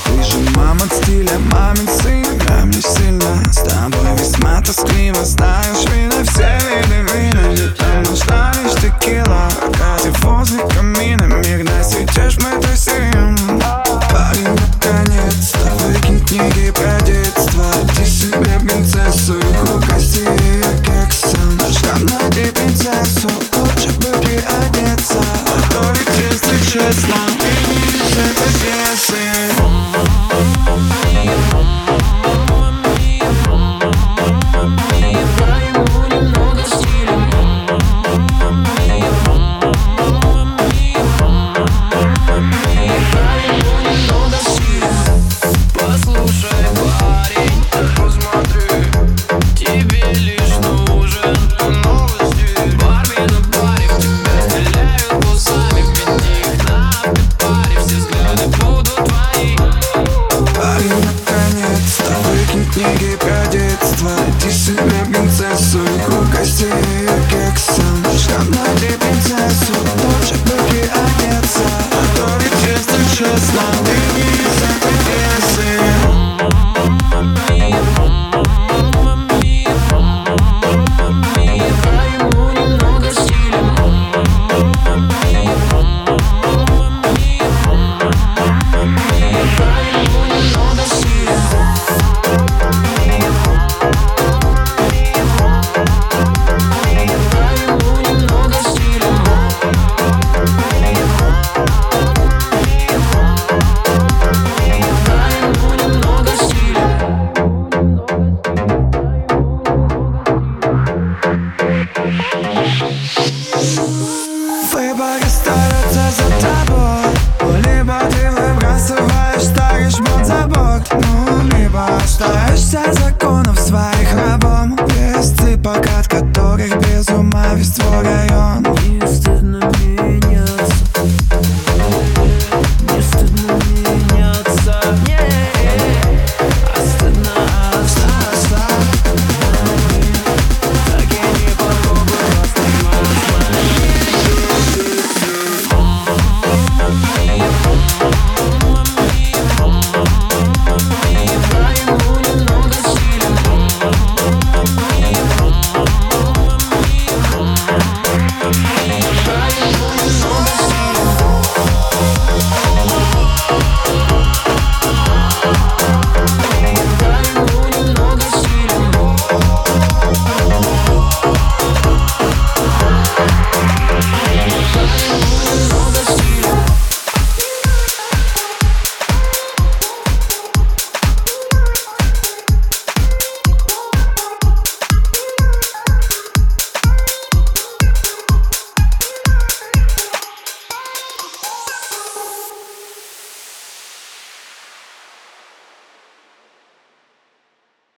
Мама мия, да ты же мама стиля, мамин сын Я мне сильно с тобой весьма тоскливо Знаешь, вина все виды вина Где-то нужна лишь текила Ради возле камина Listen.